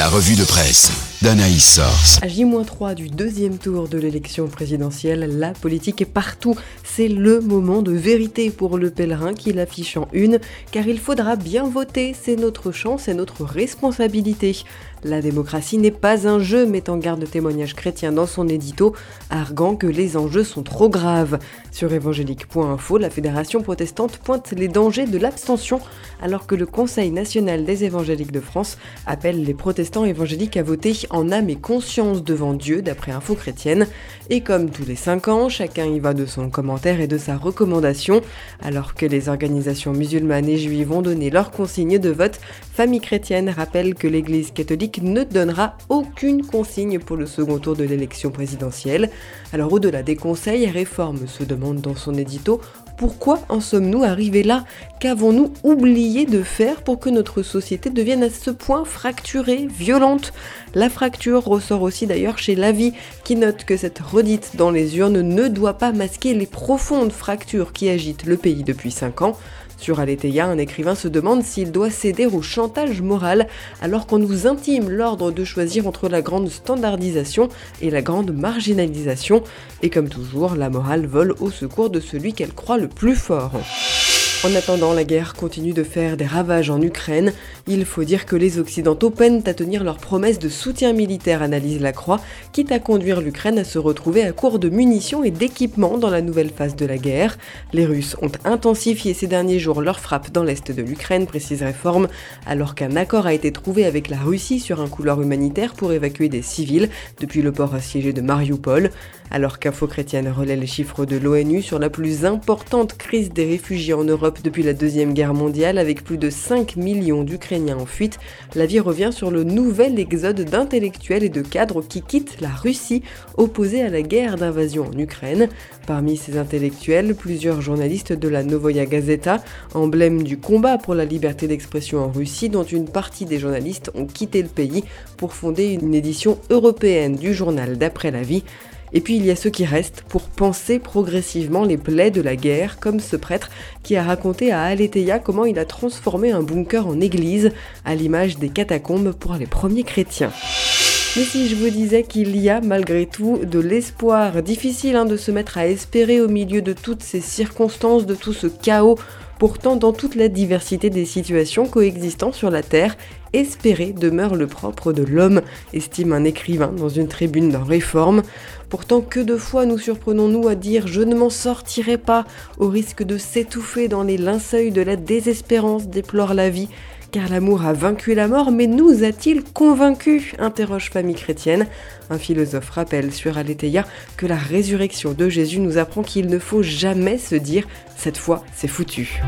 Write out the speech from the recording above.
La revue de presse d'Anaïs Source. À J-3 du deuxième tour de l'élection présidentielle, la politique est partout. C'est le moment de vérité pour le pèlerin qui l'affiche en une, car il faudra bien voter, c'est notre chance et notre responsabilité. La démocratie n'est pas un jeu, met en garde témoignage chrétien dans son édito, arguant que les enjeux sont trop graves. Sur évangélique.info, la Fédération protestante pointe les dangers de l'abstention, alors que le Conseil national des évangéliques de France appelle les protestants évangéliques à voter en âme et conscience devant Dieu, d'après Info Chrétienne. Et comme tous les 5 ans, chacun y va de son commentaire et de sa recommandation. Alors que les organisations musulmanes et juives ont donné leur consigne de vote, Famille Chrétienne rappelle que l'Église catholique ne donnera aucune consigne pour le second tour de l'élection présidentielle. Alors au-delà des conseils, Réforme se demande dans son édito pourquoi en sommes-nous arrivés là? Qu'avons-nous oublié de faire pour que notre société devienne à ce point fracturée, violente? La fracture ressort aussi d'ailleurs chez Lavi, qui note que cette redite dans les urnes ne doit pas masquer les profondes fractures qui agitent le pays depuis 5 ans. Sur Aletheia, un écrivain se demande s'il doit céder au chantage moral alors qu'on nous intime l'ordre de choisir entre la grande standardisation et la grande marginalisation. Et comme toujours, la morale vole au secours de celui qu'elle croit le plus fort. En attendant, la guerre continue de faire des ravages en Ukraine. Il faut dire que les Occidentaux peinent à tenir leurs promesses de soutien militaire, analyse la Croix, quitte à conduire l'Ukraine à se retrouver à court de munitions et d'équipements dans la nouvelle phase de la guerre. Les Russes ont intensifié ces derniers jours leurs frappes dans l'est de l'Ukraine, précise Réforme, alors qu'un accord a été trouvé avec la Russie sur un couloir humanitaire pour évacuer des civils depuis le port assiégé de Mariupol. Alors qu'Info Chrétienne relaie les chiffres de l'ONU sur la plus importante crise des réfugiés en Europe depuis la Deuxième Guerre mondiale avec plus de 5 millions d'Ukrainiens en fuite, la vie revient sur le nouvel exode d'intellectuels et de cadres qui quittent la Russie opposée à la guerre d'invasion en Ukraine. Parmi ces intellectuels, plusieurs journalistes de la Novoya Gazeta, emblème du combat pour la liberté d'expression en Russie, dont une partie des journalistes ont quitté le pays pour fonder une édition européenne du journal d'après la vie. Et puis il y a ceux qui restent pour penser progressivement les plaies de la guerre, comme ce prêtre qui a raconté à Aletheia comment il a transformé un bunker en église, à l'image des catacombes pour les premiers chrétiens. Mais si je vous disais qu'il y a malgré tout de l'espoir, difficile hein, de se mettre à espérer au milieu de toutes ces circonstances, de tout ce chaos, pourtant dans toute la diversité des situations coexistant sur la Terre, espérer demeure le propre de l'homme, estime un écrivain dans une tribune d'un réforme. Pourtant, que de fois nous surprenons-nous à dire je ne m'en sortirai pas, au risque de s'étouffer dans les linceuils de la désespérance, déplore la vie. Car l'amour a vaincu la mort, mais nous a-t-il convaincus interroge Famille Chrétienne. Un philosophe rappelle sur Aletheia que la résurrection de Jésus nous apprend qu'il ne faut jamais se dire cette fois c'est foutu.